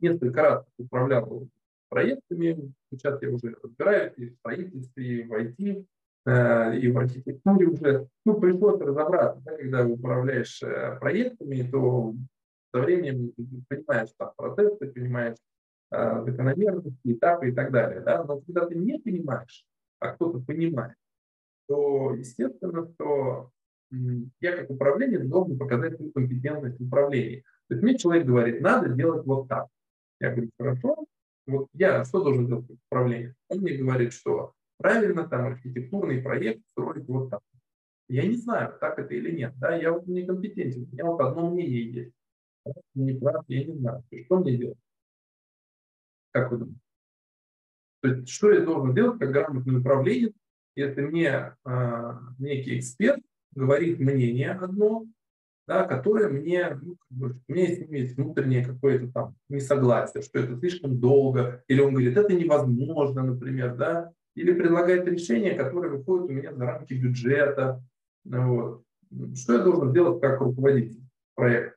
несколько раз управлял проектами, сейчас я уже разбираюсь и в строительстве, и в IT, а, и в архитектуре уже. Ну, пришлось разобраться, да, когда управляешь а, проектами, то со временем понимаешь там процессы, понимаешь а, закономерности, этапы и так далее. Да? Но когда ты не понимаешь, а кто-то понимает, то естественно, что я как управленец должен показать свою компетентность в управлении. То есть мне человек говорит, надо делать вот так. Я говорю, хорошо, вот я что должен делать как управление? Он мне говорит, что правильно там архитектурный проект строить вот так. Я не знаю, так это или нет. Да, я вот некомпетентен. У меня вот одно мнение есть. Не прав, я не знаю. Что мне делать? Как вы думаете? То есть, что я должен делать как грамотный управленец, если мне э, некий эксперт говорит мнение одно, да, которое мне, ну, у меня есть внутреннее какое-то там несогласие, что это слишком долго, или он говорит, это невозможно, например, да, или предлагает решение, которое выходит у меня за рамки бюджета. Вот. Что я должен делать как руководитель проекта?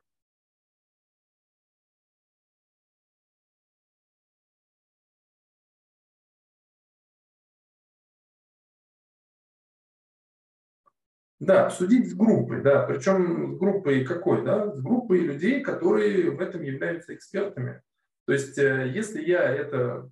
Да, обсудить с группой, да, причем с группой какой, да, с группой людей, которые в этом являются экспертами. То есть, э, если я это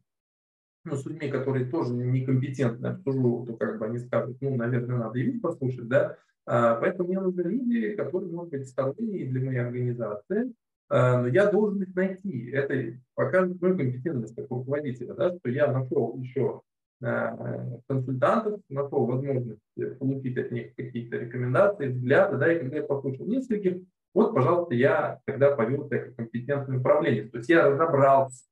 ну, с людьми, которые тоже некомпетентны обсужу, то как бы они скажут, ну, наверное, надо их послушать, да. А, поэтому мне нужны люди, которые могут быть сторонние для моей организации, а, но я должен их найти. Это покажет мою компетентность как руководителя, да, что я нашел еще Э, консультантов, нашел возможность получить от них какие-то рекомендации, взгляды, да, и когда я послушал нескольких, вот, пожалуйста, я тогда повел себя как компетентный управленец. То есть я разобрался,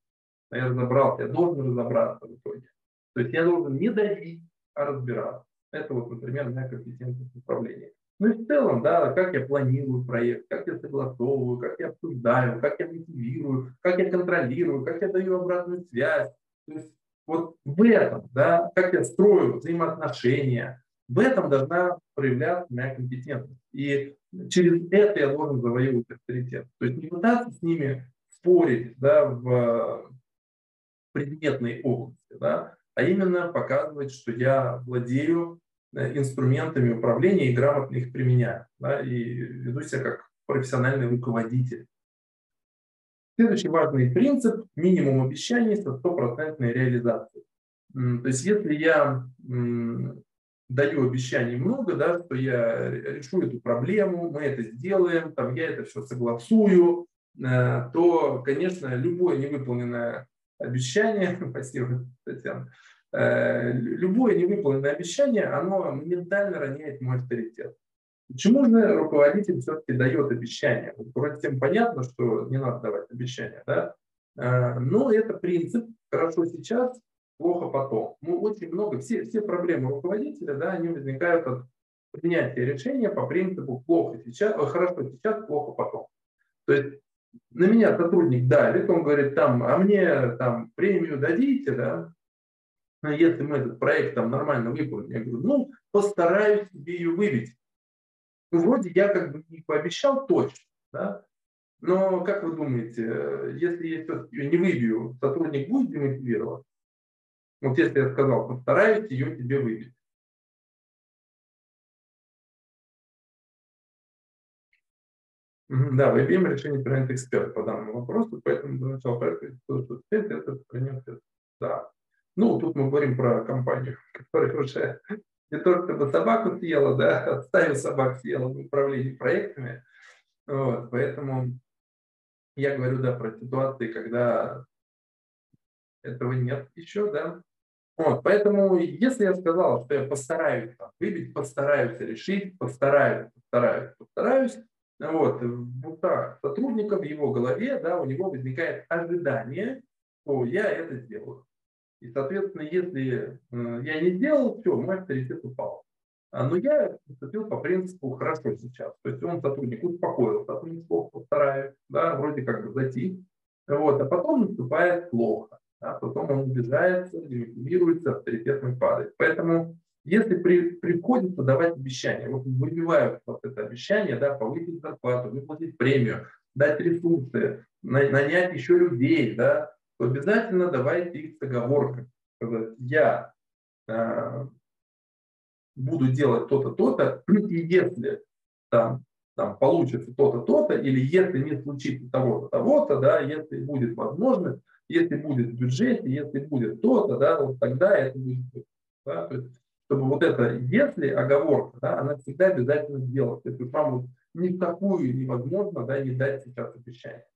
я разобрался, я должен разобраться в итоге. То есть я должен не давить, а разбираться. Это вот, например, моя компетентность управления. Ну и в целом, да, как я планирую проект, как я согласовываю, как я обсуждаю, как я мотивирую, как я контролирую, как я даю обратную связь. То есть вот в этом, да, как я строю взаимоотношения, в этом должна проявляться моя компетентность. И через это я должен завоевывать авторитет. То есть не пытаться с ними спорить да, в предметной области, да, а именно показывать, что я владею инструментами управления и грамотно их применяю. Да, и веду себя как профессиональный руководитель. Следующий важный принцип – минимум обещаний со стопроцентной реализацией. То есть если я даю обещаний много, да, что я решу эту проблему, мы это сделаем, там, я это все согласую, э, то, конечно, любое невыполненное обещание, спасибо, Татьяна, э, любое невыполненное обещание, оно ментально роняет мой авторитет. Почему же руководитель все-таки дает обещания? Вот вроде всем понятно, что не надо давать обещания, да? Э, но это принцип «хорошо сейчас, плохо потом». Мы очень много, все, все проблемы руководителя, да, они возникают от принятия решения по принципу «плохо сейчас, хорошо сейчас, плохо потом». То есть на меня сотрудник давит, он говорит, там, а мне там премию дадите, да, но если мы этот проект там нормально выполним, я говорю, ну, постараюсь себе ее выбить. Ну, вроде я как бы не пообещал точно, да, но как вы думаете, если я все-таки не выбью, сотрудник будет демотивирован? Вот если я сказал, постараюсь ее тебе выбить. Да, в IBM решение принят эксперт по данному вопросу, поэтому до начала проекта это принят Да. Ну, тут мы говорим про компанию, которая уже не только бы собаку съела, да, стаю собак съела в управлении проектами. Вот, поэтому я говорю, да, про ситуации, когда этого нет еще, да. Вот, поэтому, если я сказал, что я постараюсь там, выбить, постараюсь решить, постараюсь, постараюсь, постараюсь, вот, в устах сотрудника, в его голове, да, у него возникает ожидание, что я это сделаю. И, соответственно, если э, я не сделал, все, мой авторитет упал. А, но я поступил по принципу «хорошо сейчас». То есть он сотрудник успокоился, сотрудник плохо постараюсь, да, вроде как бы затих. Вот, а потом наступает плохо. А потом он убежается, демотивируется, авторитет мой падает. Поэтому если при, приходится давать обещания, вот выбивают вот это обещание, да, повысить зарплату, выплатить премию, дать ресурсы, нанять еще людей, да, то обязательно давайте их с. Сказать, я э, буду делать то-то, то-то, и если там, там получится то-то, то-то, или если не случится того-то, того-то, да, если будет возможность, если будет бюджет, если будет то-то, да, вот тогда это будет. Да, то есть, чтобы вот это «если» оговорка, да, она всегда обязательно делается. То есть вам вот ни в такую невозможно да, не дать сейчас обещание.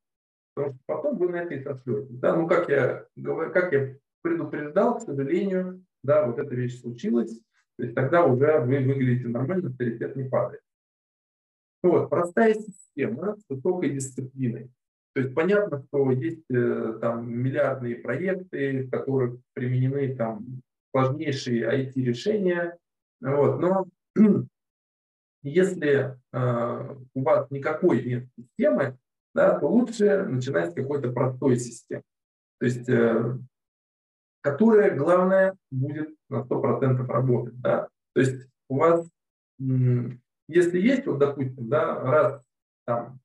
Потому что потом вы на это и сошлете. Да? Ну, как я, говорю, как я предупреждал, к сожалению, да, вот эта вещь случилась. То есть тогда уже вы выглядите нормально, авторитет не падает. Вот, простая система с высокой дисциплиной. То есть понятно, что есть э, там миллиардные проекты, в которых применены там сложнейшие IT-решения. Вот, но если э, у вас никакой нет системы, да, то лучше начинать с какой-то простой системы. То есть, э, которая, главное, будет на 100% работать. Да? То есть у вас, если есть, вот, допустим, да, раз там,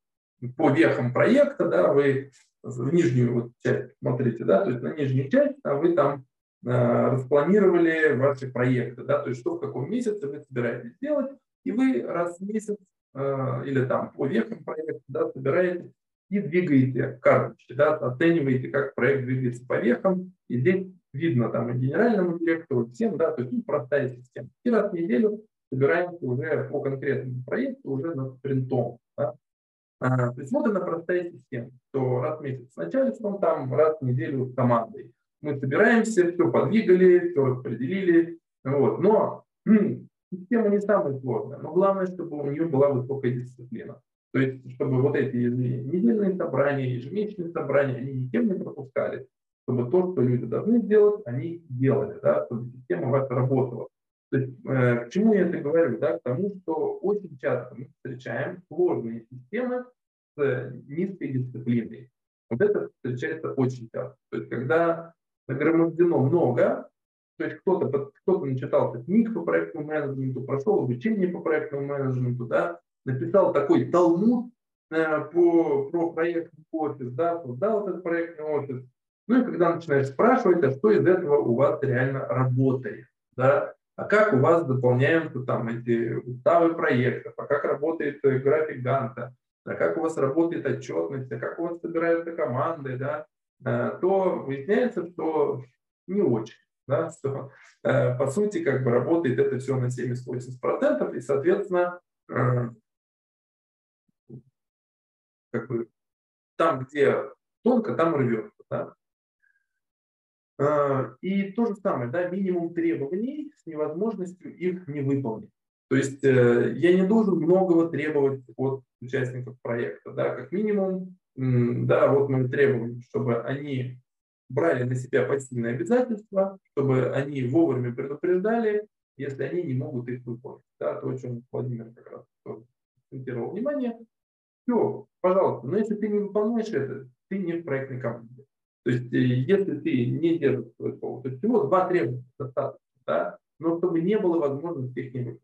по вехам проекта, да, вы в нижнюю вот часть смотрите, да, то есть на нижнюю часть а вы там э, распланировали ваши проекты, да, то есть что в каком месяце вы собираетесь делать, и вы раз в месяц э, или там по вехам проекта, да, собираете и двигаете карточки, да, оцениваете, как проект двигается по вехам, и здесь видно там и генеральному директору, всем, да, то есть ну, простая система. И раз в неделю собираемся уже по конкретному проекту, уже над спринтом. А, то есть вот она простая система, что раз в месяц с начальством, там раз в неделю с командой. Мы собираемся, все подвигали, все распределили, вот. но м, система не самая сложная, но главное, чтобы у нее была высокая дисциплина. То есть, чтобы вот эти недельные собрания, ежемесячные собрания, они никем не пропускали, чтобы то, что люди должны сделать, они делали, да, чтобы система ваша работала. То есть, э, к чему я это говорю? Да? К тому, что очень часто мы встречаем сложные системы с низкой дисциплиной. Вот это встречается очень часто. То есть, когда нагромождено много, то есть кто-то кто начитался книг по проектному менеджменту, прошел обучение по проектному менеджменту, да, написал такой талмуд э, по, про проектный офис, да, создал этот проектный офис. Ну и когда начинаешь спрашивать, а что из этого у вас реально работает, да, а как у вас дополняются там эти уставы проектов, а как работает э, график Ганта, а как у вас работает отчетность, а как у вас собираются команды, да, э, то выясняется, что не очень. Да, что, э, по сути, как бы работает это все на 70-80%, и, соответственно, как бы там, где тонко, там рвется. Да? А, и то же самое, да, минимум требований с невозможностью их не выполнить. То есть э, я не должен многого требовать от участников проекта. Да, как минимум, да, вот мы требуем, чтобы они брали на себя пассивные обязательства, чтобы они вовремя предупреждали, если они не могут их выполнить. Да, то, о чем Владимир как раз акцентировал внимание. Все, пожалуйста, но если ты не выполняешь это, ты не в проектной команде. То есть, э, если ты не держишь свой слово, то всего два требования достаточно, да, но чтобы не было возможности их не выполнить.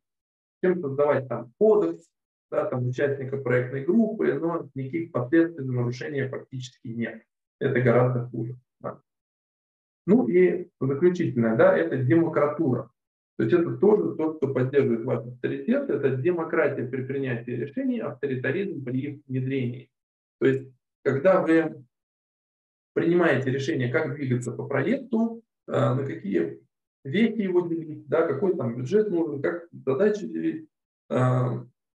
Чем создавать там кодекс, да, там участника проектной группы, но никаких последствий за нарушение фактически нет. Это гораздо хуже. Да. Ну и заключительное, да, это демократура. То есть это тоже то, что поддерживает ваш авторитет, это демократия при принятии решений, авторитаризм при их внедрении. То есть, когда вы принимаете решение, как двигаться по проекту, э, на какие веки его делить, да, какой там бюджет нужен, как задачи делить, э,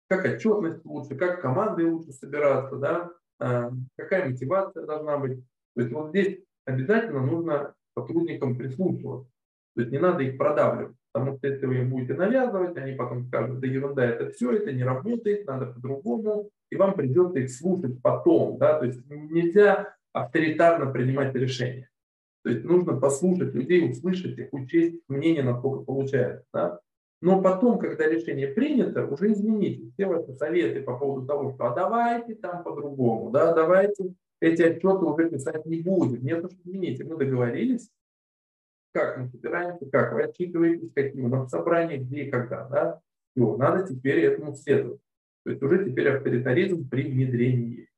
как отчетность лучше, как команды лучше собираться, да, э, какая мотивация должна быть. То есть вот здесь обязательно нужно сотрудникам прислушиваться. То есть не надо их продавливать, потому что если вы им будете навязывать, они потом скажут, да ерунда, это все, это не работает, надо по-другому, и вам придется их слушать потом. Да? То есть нельзя авторитарно принимать решения. То есть нужно послушать людей, услышать их, учесть мнение, насколько получается. Да? Но потом, когда решение принято, уже измените все ваши советы по поводу того, что а давайте там по-другому, да, давайте эти отчеты уже писать не будем. Нет, уж измените. Мы договорились, как мы собираемся, как вы отчитываетесь, какие у нас собрания, где и когда. Да? Все, надо теперь этому следовать. То есть уже теперь авторитаризм при внедрении.